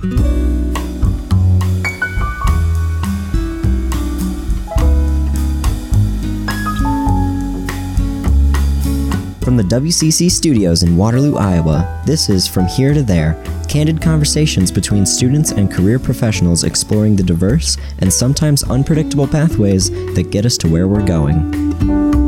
From the WCC studios in Waterloo, Iowa, this is From Here to There candid conversations between students and career professionals exploring the diverse and sometimes unpredictable pathways that get us to where we're going.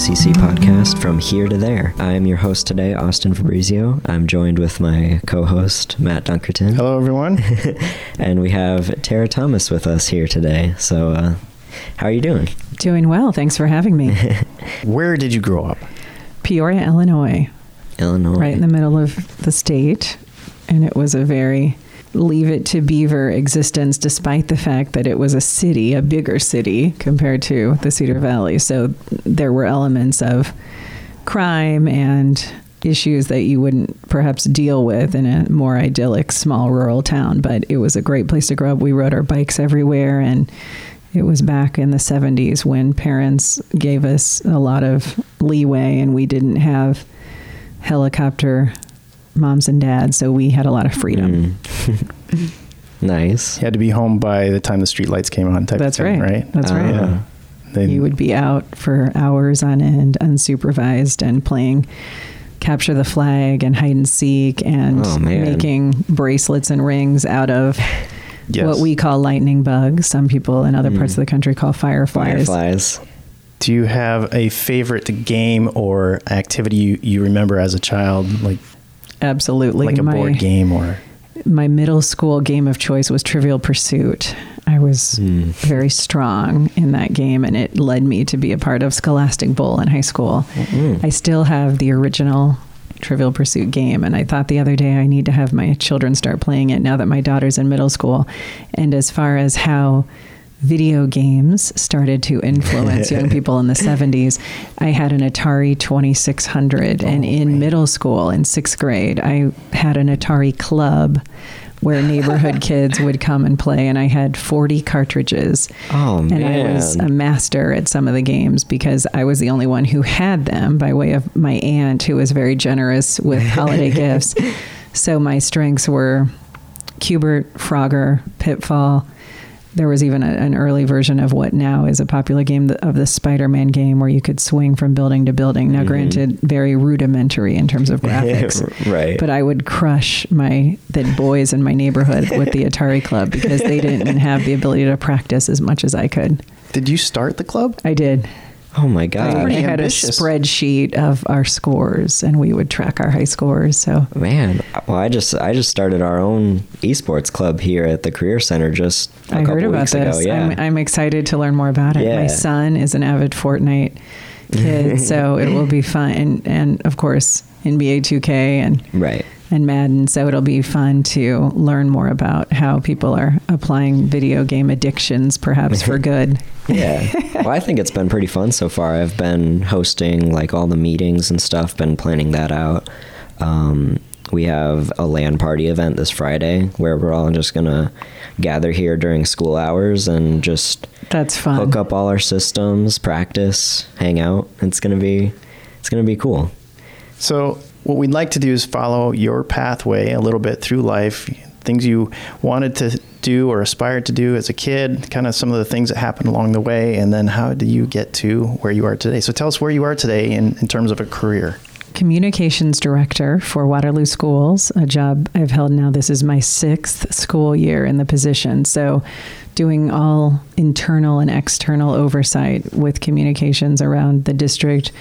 WCC podcast from here to there. I am your host today, Austin Fabrizio. I'm joined with my co host, Matt Dunkerton. Hello, everyone. and we have Tara Thomas with us here today. So, uh, how are you doing? Doing well. Thanks for having me. Where did you grow up? Peoria, Illinois, Illinois. right in the middle of the state. And it was a very leave it to beaver existence, despite the fact that it was a city, a bigger city compared to the Cedar Valley. So there were elements of crime and issues that you wouldn't perhaps deal with in a more idyllic small rural town. But it was a great place to grow up. We rode our bikes everywhere and it was back in the 70s when parents gave us a lot of leeway and we didn't have helicopter moms and dads, so we had a lot of freedom. Mm. nice. You had to be home by the time the street lights came on. Type That's of thing, right. right. That's right. Ah. Then You would be out for hours on end, unsupervised, and playing capture the flag and hide and seek and Oh, making bracelets and rings out of yes. what we call lightning bugs. Some people in other parts Mm. of the country call fireflies. Fireflies. Do you have a favorite game or activity you, you remember as a child, like Absolutely. like a my, board game or? my middle school game of choice was Trivial Pursuit. I was Mm. very strong in that game, and it led me to be a part of Scholastic Bowl in high school. Mm. I still have the original Trivial Pursuit game, and I thought the other day I need to have my children start playing it now that my daughter's in middle school. And as far as how video games started to influence young people in the 70s, I had an Atari 2600, and Oh, in man. middle school, in sixth grade, I had an Atari club where neighborhood kids would come and play, and I had 40 cartridges. Oh, And I was a master at some of the games because I was the only one who had them by way of my aunt, who was very generous with holiday gifts. So my strengths were Q*bert, Frogger, Pitfall. There was even a, an early version of what now is a popular game of the Spider-Man game, where you could swing from building to building. Now, Mhm. granted, very rudimentary in terms of graphics, right. but I would crush my the boys in my neighborhood with the Atari Club because they didn't have the ability to practice as much as I could. Did you start the club? I did. Oh my I, god. pretty I had ambitious. a spreadsheet of our scores, and we would track our high scores. So Man, well, I just I just started our own esports club here at the Career Center just a I couple heard about weeks this. ago. Yeah, I'm, I'm excited to learn more about it. Yeah. My son is an avid Fortnite kid, so it will be fun. And, and of course, NBA 2K and right. And Madden. So it'll be fun to learn more about how people are applying video game addictions, perhaps for good. Yeah. well, I think it's been pretty fun so far. I've been hosting like all the meetings and stuff, been planning that out. Um, we have a LAN party event this Friday where we're all just going to gather here during school hours and just That's fun. hook up all our systems, practice, hang out. It's going to be it's going to be cool. So, what we'd like to do is follow your pathway a little bit through life, things you wanted to do or aspired to do as a kid, kind of some of the things that happened along the way, and then how did you get to where you are today? So, tell us where you are today in, in terms of a career. communications director for Waterloo Schools, a job I've held now. This is my sixth school year in the position. So, doing all internal and external oversight with communications around the district,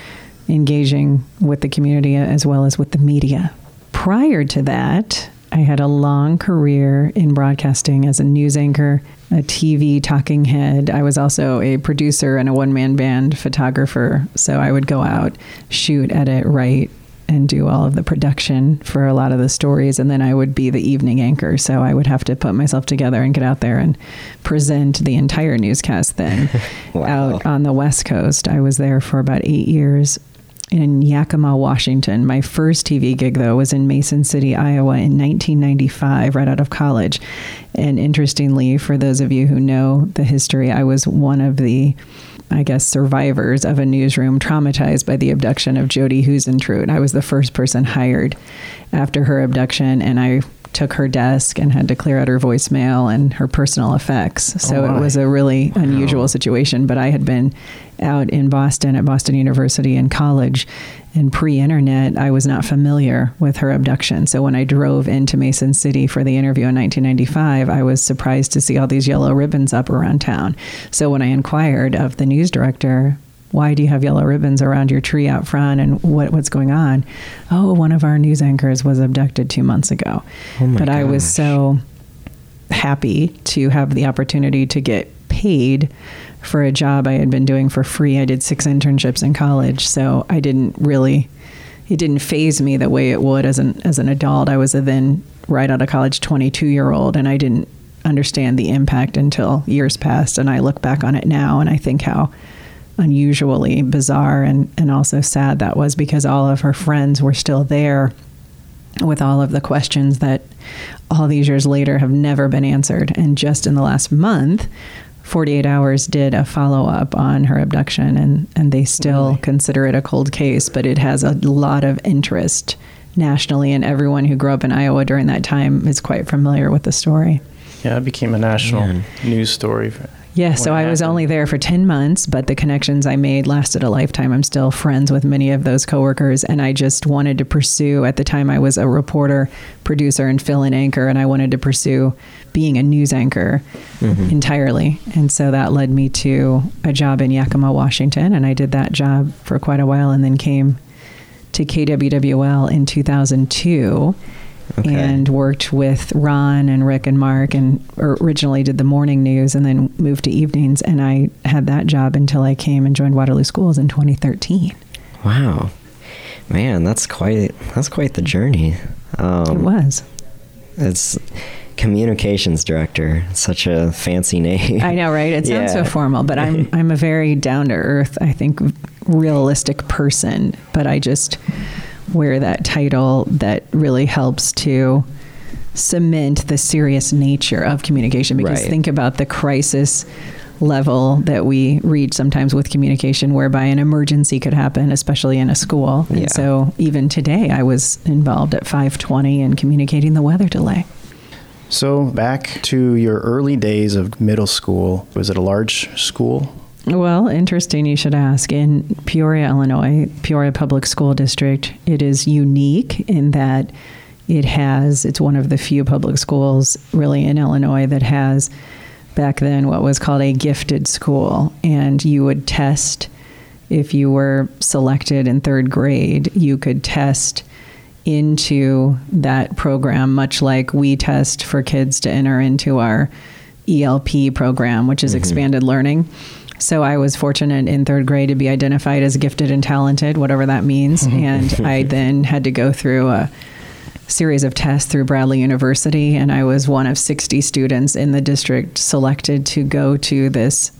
engaging with the community as well as with the media. Prior to that, I had a long career in broadcasting as a news anchor, a TV talking head. I was also a producer and a one man band photographer. So I would go out, shoot, edit, write, and do all of the production for a lot of the stories. And then I would be the evening anchor. So I would have to put myself together and get out there and present the entire newscast then Wow. out on the West Coast. I was there for about eight years. In Yakima, Washington. My first TV gig, though, was in Mason City, Iowa in 1995, right out of college. And interestingly, for those of you who know the history, I was one of the I guess, survivors of a newsroom traumatized by the abduction of Jodi Huisentruit. I was the first person hired after her abduction, and I took her desk and had to clear out her voicemail and her personal effects. So Oh, it was a really oh, unusual situation. But I had been out in Boston at Boston University in college, and pre internet, I was not familiar with her abduction. So when I drove into Mason City for the interview in 1995, I was surprised to see all these yellow ribbons up around town. So when I inquired of the news director, why do you have yellow ribbons around your tree out front and what, what's going on? Oh, one of our news anchors was abducted two months ago. Oh but I was so happy to have the opportunity to get paid for a job I had been doing for free. I did six internships in college, so I didn't really it didn't phase me the way it would as an as an adult. I was a then right out of college 22 year old and I didn't understand the impact until years passed and I look back on it now and I think how unusually bizarre and, and also sad that was because all of her friends were still there with all of the questions that all these years later have never been answered. And just in the last month, 48 Hours did a follow up on her abduction, and, and they still Really? consider it a cold case, but it has a lot of interest nationally, and everyone who grew up in Iowa during that time is quite familiar with the story. Yeah, it became a national Man. news story. Yeah, so I was only there for 10 months, but the connections I made lasted a lifetime. I'm still friends with many of those coworkers, and I just wanted to pursue, at the time, I was a reporter, producer, and fill in anchor, and I wanted to pursue being a news anchor mm-hmm. entirely. And so that led me to a job in Yakima, Washington, and I did that job for quite a while and then came to KWWL in 2002 Okay. and worked with Ron and Rick and Mark and originally did the morning news and then moved to evenings and I had that job until I came and joined Waterloo Schools in 2013. Wow, man, that's quite that's quite the journey. Um, it was. It's communications director. Such a fancy name. I know, right? It sounds Yeah. so formal, but I'm I'm a very down to earth, I think realistic person, but I just wear that title that really helps to cement the serious nature of communication because Right. think about the crisis level that we reach sometimes with communication whereby an emergency could happen especially in a school Yeah. and so even today i was involved at 520 in communicating the weather delay So back to your early days of middle school. Was it a large school? Well, interesting you should ask. In Peoria, Illinois, Peoria Public School District, it is unique in that it has, it's one of the few public schools really in Illinois that has back then what was called a gifted school. And you would test, if you were selected in third grade, you could test into that program, much like we test for kids to enter into our ELP program, which is mm-hmm. expanded learning. So I was fortunate in third grade to be identified as gifted and talented, whatever that means. and I then had to go through a series of tests through Bradley University, and I was one of 60 students in the district selected to go to this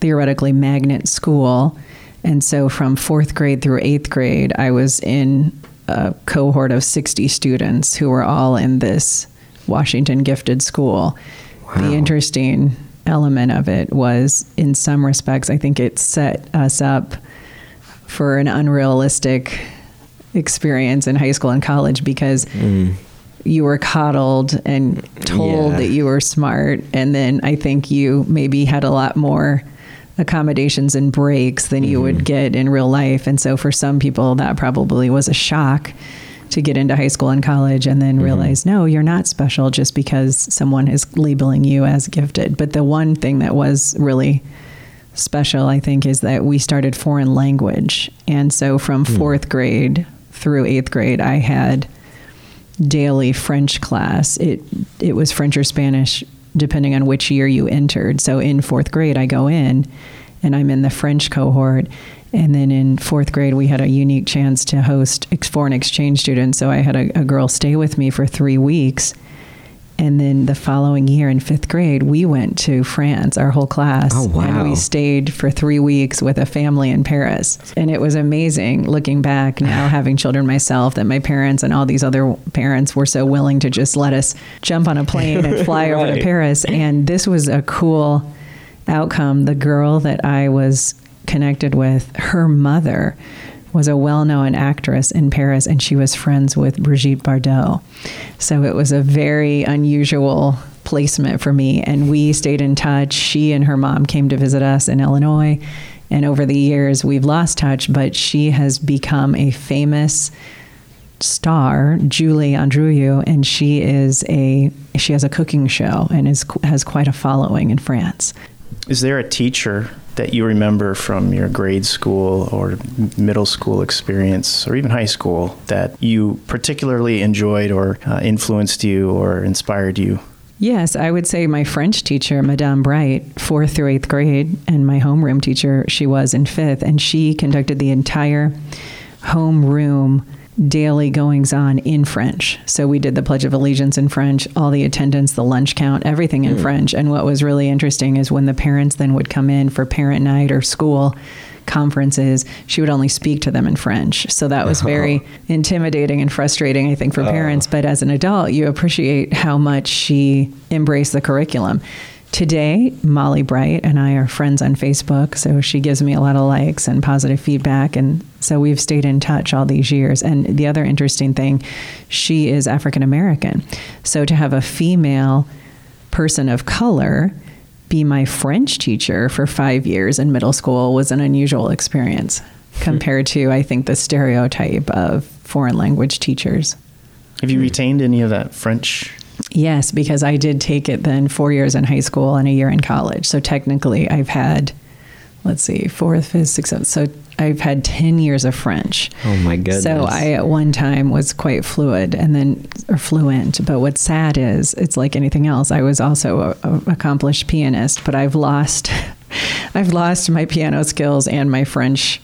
theoretically magnet school. And so from fourth grade through eighth grade, I was in a cohort of 60 students who were all in this Washington gifted school. Wow. The interesting element of it was, in some respects, I think it set us up for an unrealistic experience in high school and college because mm. you were coddled and told Yeah. that you were smart. And then i think you maybe had a lot more accommodations and breaks than you would mm-hmm. get in real life. And so for some people that probably was a shock to get into high school and college and then mm-hmm. realize no you're not special just because someone is labeling you as gifted but the one thing that was really special, I think, is that we started foreign language. And so from hmm. fourth grade through eighth grade, I had daily French class. It, it was French or Spanish, depending on which year you entered. So in fourth grade, I go in and I'm in the French cohort. And then in fourth grade, we had a unique chance to host foreign exchange students. So I had a, a girl stay with me for three weeks And then the following year in fifth grade, we went to France, our whole class. Oh, wow. And we stayed for three weeks with a family in Paris. And it was amazing looking back now, having children myself, that my parents and all these other parents were so willing to just let us jump on a plane and fly over to Paris. And this was a cool outcome. The girl that I was connected with, her mother was a well known actress in Paris, and she was friends with Brigitte Bardot. So it was a very unusual placement for me. And we stayed in touch. She and her mom came to visit us in Illinois. And over the years, we've lost touch, but she has become a famous star, Julie Androuillou, and she is a she has a cooking show and is has quite a following in France. Is there a teacher that you remember from your grade school or middle school experience or even high school that you particularly enjoyed or uh, influenced you or inspired you? Yes, I would say my French teacher, Madame Bright, fourth through eighth grade, and my homeroom teacher, she was in fifth, and she conducted the entire homeroom daily goings on in French. So we did the Pledge of Allegiance in French, all the attendance, the lunch count, everything in hmm. French. And what was really interesting is when the parents then would come in for parent night or school conferences, she would only speak to them in French. So that was very intimidating and frustrating, I think, for oh. parents. But as an adult, you appreciate how much she embraced the curriculum. Today, Molly Bright and I are friends on Facebook, so she gives me a lot of likes and positive feedback. And so we've stayed in touch all these years. And the other interesting thing, she is African American. So to have a female person of color be my French teacher for five years in middle school was an unusual experience hmm. compared to, I think, the stereotype of foreign language teachers. Have you retained any of that French? Yes, because I did take it then four years in high school and a year in college. So technically, I've had, let's see, fourth, fifth, sixth, seventh. So I've had 10 years of French. Oh my goodness. So I at one time was quite fluid and then or fluent. But what's sad is it's like anything else. I was also a, a accomplished pianist, but I've lost I've lost my piano skills and my French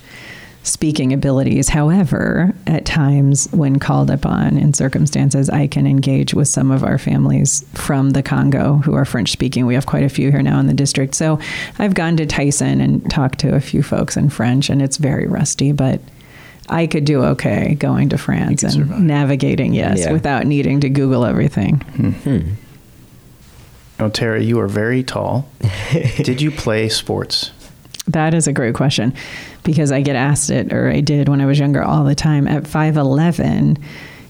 speaking abilities. However, at times when called upon in circumstances, I can engage with some of our families from the Congo who are French speaking. We have quite a few here now in the district. So I've gone to Tyson and talked to a few folks in French, and it's very rusty, but I could do okay going to France and survive. navigating, yes, Yeah. without needing to Google everything. Mm-hmm. Oh, Tara, you are very tall. Did you play sports? That is a great question because I get asked it, or I did when I was younger all the time. At 5'11,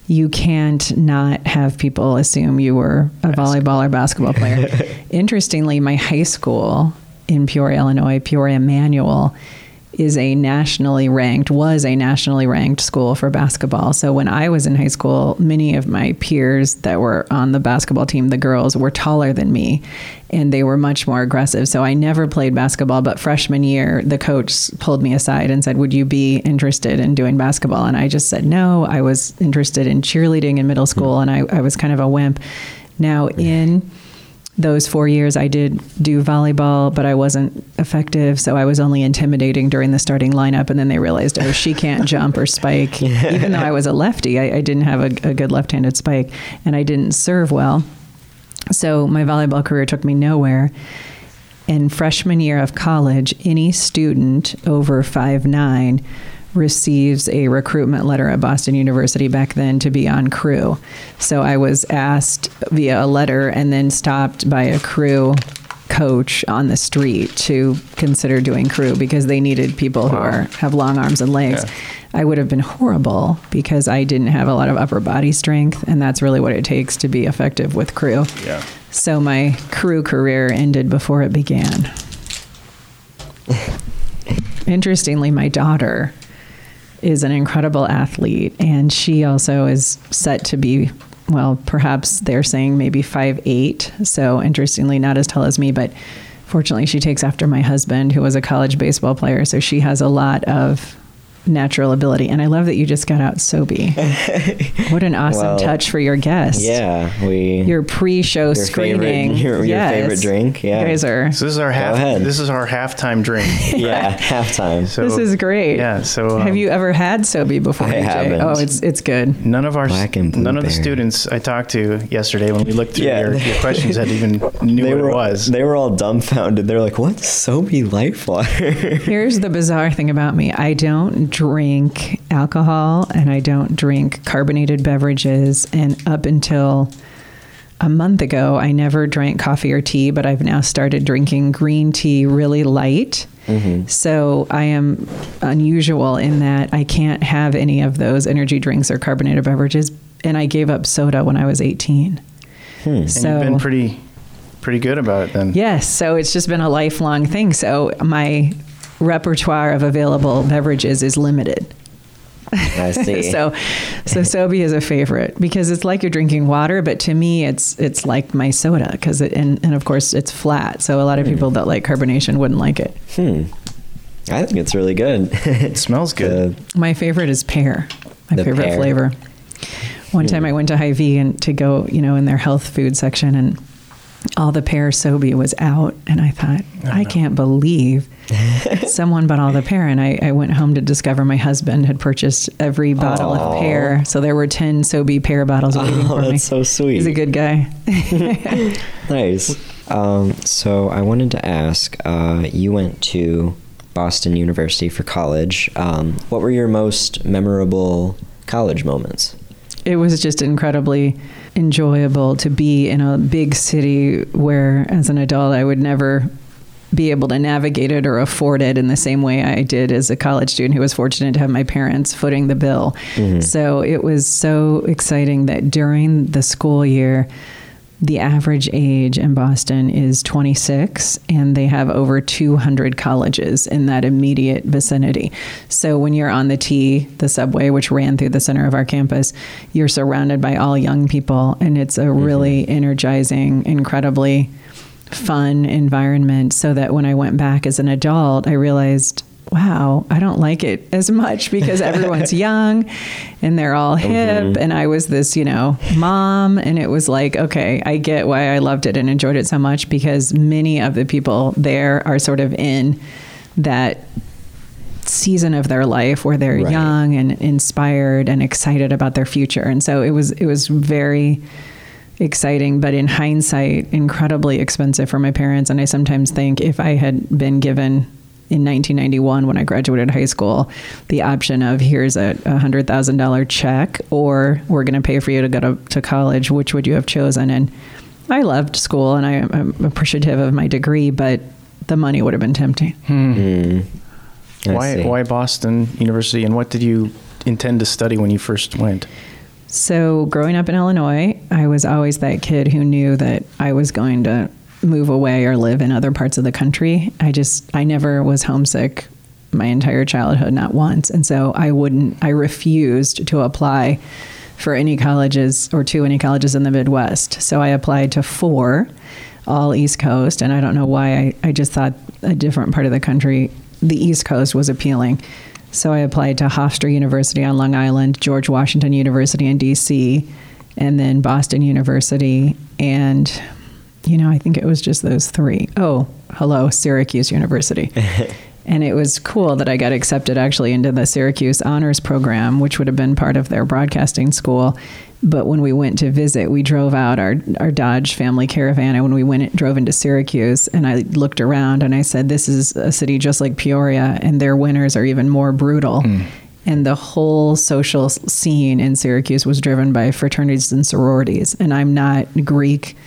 you can't not have people assume you were a volleyball or basketball player. Interestingly, my high school in Peoria, Illinois, Peoria Manual, is a nationally ranked, was a nationally ranked school for basketball. So when I was in high school, many of my peers that were on the basketball team, the girls, were taller than me and they were much more aggressive. So I never played basketball, but freshman year, the coach pulled me aside and said, Would you be interested in doing basketball? And I just said no. I was interested in cheerleading in middle school and I, I was kind of a wimp. Now, in those four years I did do volleyball, but I wasn't effective. So I was only intimidating during the starting lineup. And then they realized, oh, she can't jump or spike. Even though I was a lefty, I, I didn't have a, a good left handed spike and I didn't serve well. So my volleyball career took me nowhere. In freshman year of college, any student over five nine receives a recruitment letter at Boston University back then to be on crew. So I was asked via a letter and then stopped by a crew coach on the street to consider doing crew because they needed people who are have long arms and legs. Yeah. I would have been horrible because I didn't have a lot of upper body strength and that's really what it takes to be effective with crew. Yeah. So my crew career ended before it began. Interestingly, my daughter is an incredible athlete, and she also is set to be, well, perhaps they're saying maybe five eight. So interestingly, not as tall as me, but fortunately, she takes after my husband, who was a college baseball player. So she has a lot of natural ability. And I love that you just got out Sobe. what an awesome Well, touch for your guest. Yeah, we. Your pre-show your screening. Favorite, your, your favorite drink. Yeah. You guys are. So this is our half. ahead. This is our halftime drink. yeah, halftime. So This is great. Yeah. So Have um, you ever had Sobe before? I AJ? haven't. Oh, it's it's good. None of our Black and none of the students I talked to yesterday when we looked through Yeah. your, your questions had even knew they what were it was. They were all dumbfounded. They're like, "What's Sobe Life Water?" Here's the bizarre thing about me. I don't drink alcohol and I don't drink carbonated beverages. And up until a month ago, I never drank coffee or tea, but I've now started drinking green tea really light. Mm-hmm. So I am unusual in that I can't have any of those energy drinks or carbonated beverages. And I gave up soda when I was 18. Hmm. and So you've been pretty pretty good about it then. Yes, so it's just been a lifelong thing. So my repertoire of available beverages is limited. I see. so so Sobe is a favorite because it's like you're drinking water, but to me it's it's like my soda because it and, and of course it's flat. So a lot of people that like carbonation wouldn't like it. hmm. I think it's really good. It smells good. My favorite is pear. My favorite pear. flavor. One time I went to Hy-Vee and to go, you know, in their health food section and all the pear Sobe was out and I thought, I can't believe someone bought all the pear and I, I went home to discover my husband had purchased every bottle Aw. of pear. So there were 10 Sobe pear bottles waiting Oh, for me. that's so sweet. He's a good guy. Nice. Um, so I wanted to ask, uh, you went to Boston University for college. Um, what were your most memorable college moments? it was just incredibly enjoyable to be in a big city where as an adult I would never be able to navigate it or afford it in the same way I did as a college student who was fortunate to have my parents footing the bill. Mm-hmm. So it was so exciting that during the school year the average age in Boston is 26, and they have over 200 colleges in that immediate vicinity. So when you're on the T, the subway, which ran through the center of our campus, you're surrounded by all young people, and it's a mm-hmm. really energizing, incredibly fun environment. So that when I went back as an adult, I realized. Wow, I don't like it as much because everyone's young and they're all mm-hmm. hip. And I was this, you know, mom. And it was like, okay, I get why I loved it and enjoyed it so much because many of the people there are sort of in that season of their life where they're Right. young and inspired and excited about their future. And so it was it was very exciting, but in hindsight, incredibly expensive for my parents. And I sometimes think if I had been given in 1991 when I graduated high school, the option of here's a hundred thousand dollar check or we're going to pay for you to go to, to college, which would you have chosen? And I loved school and I, I'm appreciative of my degree, but the money would have been tempting. Hmm. I Why why Boston University and what did you intend to study when you first went? So, growing up in Illinois, I was always that kid who knew that I was going to move away or live in other parts of the country. I just, I never was homesick my entire childhood, not once. And so I wouldn't, I refused to apply for any colleges or to any colleges in the Midwest. So I applied to four, all East Coast. And I don't know why I, I just thought a different part of the country, the East Coast was appealing. So I applied to Hofstra University on Long Island, George Washington University in DC, and then Boston University. And, you know, I think it was just those three. Oh, hello, Syracuse University. and it was cool that I got accepted actually into the Syracuse Honors Program, which would have been part of their broadcasting school. But when we went to visit, we drove out our, our Dodge family caravan. And when we went, drove into Syracuse, and I looked around and I said, This is a city just like Peoria, and their winters are even more brutal. Hmm. And the whole social scene in Syracuse was driven by fraternities and sororities. And I'm not Greek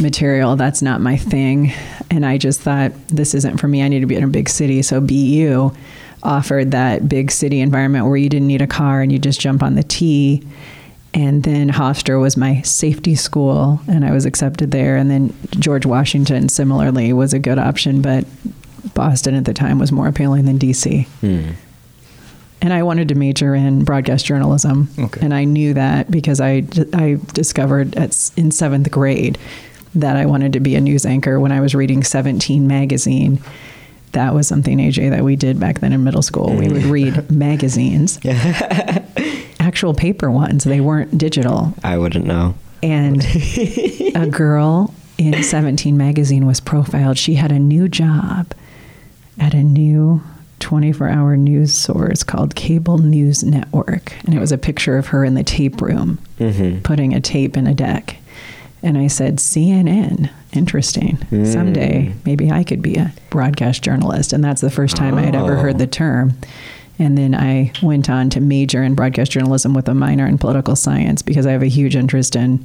material, that's not my thing. And I just thought, this isn't for me. I need to be in a big city. So BU offered that big city environment where you didn't need a car and you just jump on the T. And then Hofstra was my safety school, and I was accepted there. And then George Washington, similarly, was a good option, but Boston at the time was more appealing than DC. Hmm. And I wanted to major in broadcast journalism, Okay. and I knew that because I I discovered at in seventh grade that I wanted to be a news anchor when I was reading Seventeen magazine, that was something AJ that we did back then in middle school. We would read magazines, actual paper ones. They weren't digital. I wouldn't know. And a girl in 17 magazine was profiled. She had a new job at a new 24 hour news source called Cable News Network. And it was a picture of her in the tape room Mm-hmm. putting a tape in a deck. And I said, CNN, interesting. Someday, maybe I could be a broadcast journalist. And that's the first time I had ever Oh. heard the term. And then I went on to major in broadcast journalism with a minor in political science because I have a huge interest in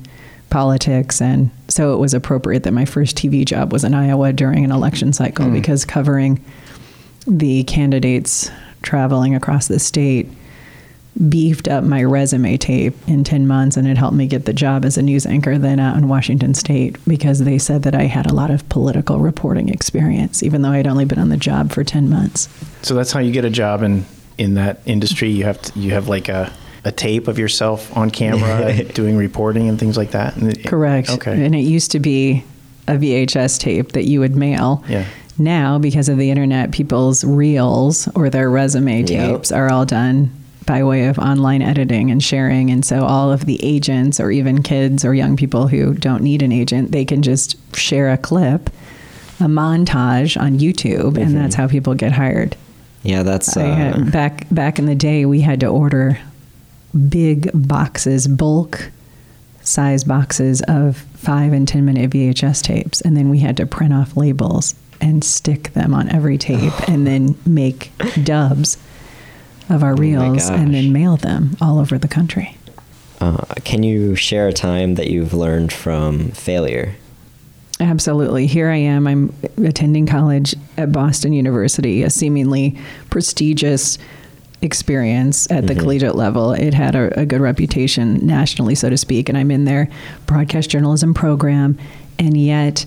politics. And so it was appropriate that my first TV job was in Iowa during an election cycle hmm. because covering the candidates traveling across the state beefed up my resume tape in 10 months and it helped me get the job as a news anchor then out in Washington state because they said that I had a lot of political reporting experience even though I'd only been on the job for 10 months. So that's how you get a job in in that industry. You have to, you have like a a tape of yourself on camera doing reporting and things like that. Correct. Okay. And it used to be a VHS tape that you would mail. Yeah. Now, because of the internet, people's reels or their resume Yep. tapes are all done by way of online editing and sharing. And so all of the agents or even kids or young people who don't need an agent, they can just share a clip, a montage on YouTube, and mm-hmm. that's how people get hired. Yeah, that's uh, had, back back in the day, we had to order big boxes, bulk size boxes of five and ten minute VHS tapes, and then we had to print off labels and stick them on every tape, and then make dubs of our Oh reels, and then mail them all over the country. uh, can you share a time that you've learned from failure? Absolutely. Here I am. I'm attending college at Boston University, a seemingly prestigious experience at the mm-hmm. collegiate level. It had a, a good reputation nationally, so to speak, and I'm in their broadcast journalism program, and yet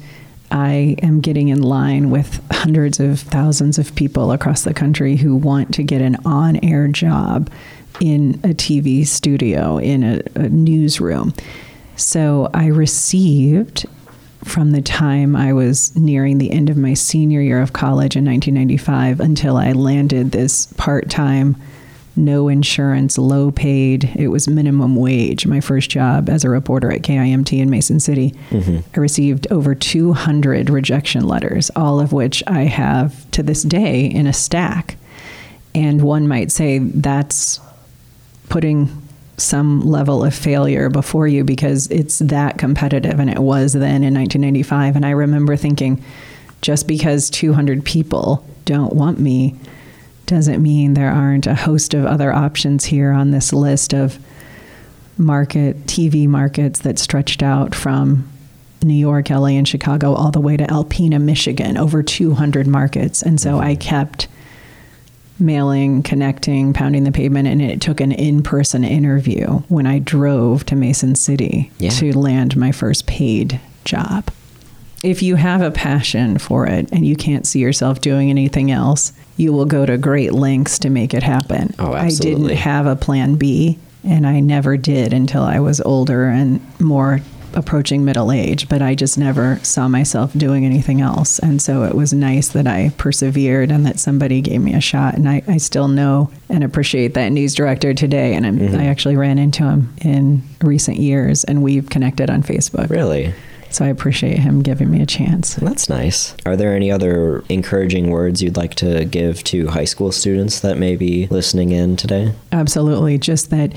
I am getting in line with hundreds of thousands of people across the country who want to get an on air job in a TV studio, in a, a newsroom. So I received from the time I was nearing the end of my senior year of college in 1995 until I landed this part time, no insurance, low paid, it was minimum wage, my first job as a reporter at KIMT in Mason City. Mm-hmm. I received over 200 rejection letters, all of which I have to this day in a stack. And one might say that's putting some level of failure before you because it's that competitive. And it was then in 1995 and i remember thinking just because 200 people don't want me doesn't mean there aren't a host of other options here on this list of market tv markets that stretched out from New York, LA, and Chicago, all the way to Alpena, Michigan, over 200 markets. And so mm-hmm. I kept mailing, connecting, pounding the pavement, and it took an in person interview when I drove to Mason City Yeah. to land my first paid job. If you have a passion for it and you can't see yourself doing anything else, you will go to great lengths to make it happen. Oh, absolutely. I didn't have a plan B, and I never did until I was older and more approaching middle age, but I just never saw myself doing anything else. And so it was nice that I persevered and that somebody gave me a shot. And I, I still know and appreciate that news director today. And I'm, Mm-hmm. I actually ran into him in recent years and we've connected on Facebook. Really? So I appreciate him giving me a chance. That's nice. Are there any other encouraging words you'd like to give to high school students that may be listening in today? Absolutely. Just that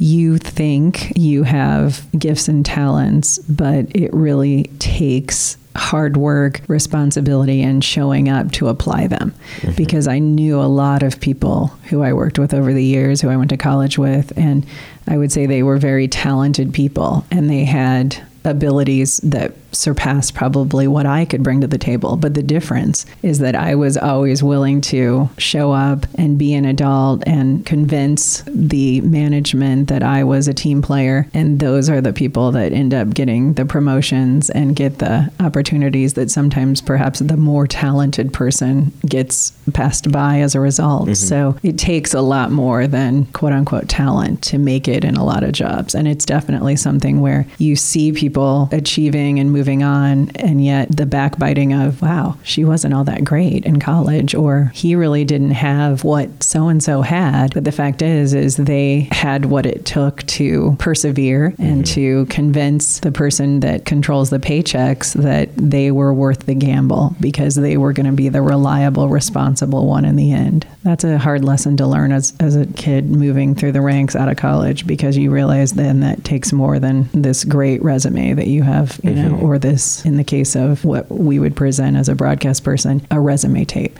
you think you have gifts and talents, but it really takes hard work, responsibility, and showing up to apply them. Mm-hmm. Because I knew a lot of people who I worked with over the years, who I went to college with, and I would say they were very talented people and they had abilities that surpassed probably what I could bring to the table. But the difference is that I was always willing to show up and be an adult and convince the management that I was a team player. And those are the people that end up getting the promotions and get the opportunities that sometimes perhaps the more talented person gets passed by as a result. Mm-hmm. So it takes a lot more than quote unquote talent to make it in a lot of jobs. And it's definitely something where you see people people achieving and moving on, and yet the backbiting of, wow, she wasn't all that great in college, or he really didn't have what so and so had. But the fact is, is they had what it took to persevere and mm-hmm. to convince the person that controls the paychecks that they were worth the gamble because they were going to be the reliable, responsible one in the end. That's a hard lesson to learn as, as a kid moving through the ranks out of college because you realize then that takes more than this great resume that you have, you know, or this, in the case of what we would present as a broadcast person, a resume tape.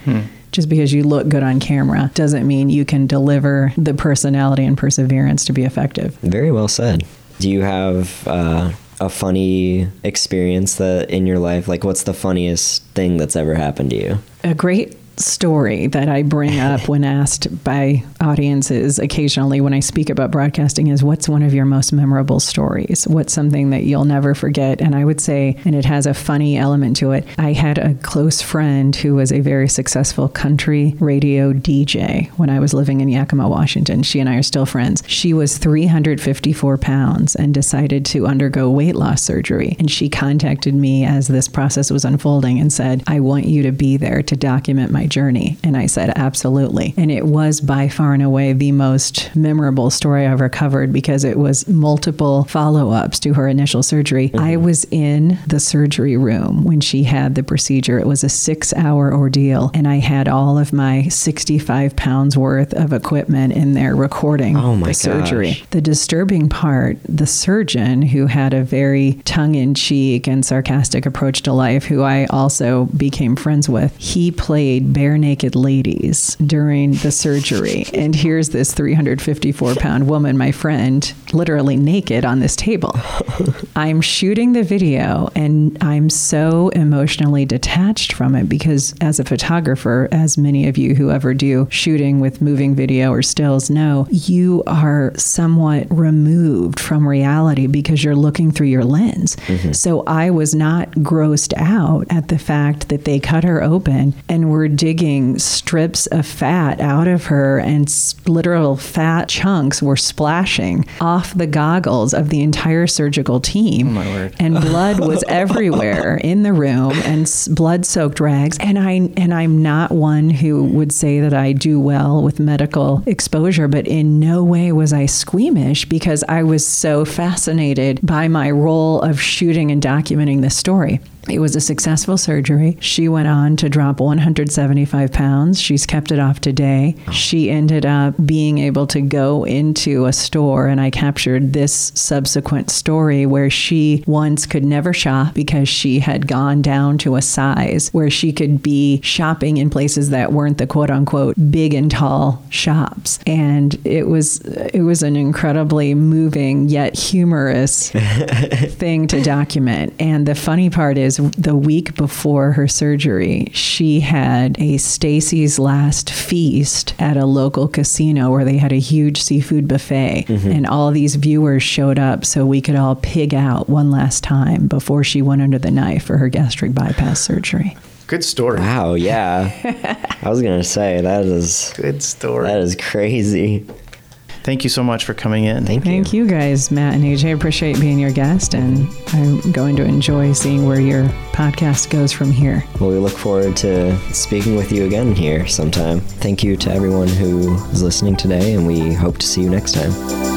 Just because you look good on camera doesn't mean you can deliver the personality and perseverance to be effective. Very well said. Do you have uh, a funny experience that in your life? Like, what's the funniest thing that's ever happened to you? a great story that I bring up when asked by audiences occasionally when I speak about broadcasting is what's one of your most memorable stories? What's something that you'll never forget? And I would say, and it has a funny element to it, I had a close friend who was a very successful country radio DJ when I was living in Yakima, Washington. She and I are still friends. She was 354 pounds and decided to undergo weight loss surgery. And she contacted me as this process was unfolding and said, I want you to be there to document my journey. And I said, absolutely. And it was by far and away the most memorable story I ever covered because it was multiple follow ups to her initial surgery. Mm-hmm. I was in the surgery room when she had the procedure. It was a six hour ordeal, and I had all of my 65 pounds worth of equipment in there recording Oh the surgery. gosh. The disturbing part, the surgeon who had a very tongue in cheek and sarcastic approach to life, who I also became friends with, he played Barenaked Ladies during the surgery. And here's this 354 pound woman, my friend, literally naked on this table. I'm shooting the video and I'm so emotionally detached from it because, as a photographer, as many of you who ever do shooting with moving video or stills know, you are somewhat removed from reality because you're looking through your lens. Mm-hmm. So I was not grossed out at the fact that they cut her open and were digging strips of fat out of her, and literal fat chunks were splashing off the goggles of the entire surgical team. Oh, word. And blood was everywhere in the room, and blood soaked rags. And I and I'm not one who would say that I do well with medical exposure, but in no way was I squeamish because I was so fascinated by my role of shooting and documenting this story. It was a successful surgery. She went on to drop 175 pounds. She's kept it off today. She ended up being able to go into a store, and I captured this subsequent story where she once could never shop because she had gone down to a size where she could be shopping in places that weren't the quote unquote big and tall shops. And it was it was an incredibly moving yet humorous thing to document. And the funny part is, the week before her surgery, she had a Stacy's Last Feast at a local casino where they had a huge seafood buffet. Mm-hmm. And all these viewers showed up so we could all pig out one last time before she went under the knife for her gastric bypass surgery. Good story. Wow, yeah. I was gonna say that is Good story. that is crazy. Thank you so much for coming in. Thank, Thank you guys, Matt and AJ. I appreciate being your guest, and I'm going to enjoy seeing where your podcast goes from here. Well, we look forward to speaking with you again here sometime. Thank you to everyone who is listening today, and we hope to see you next time.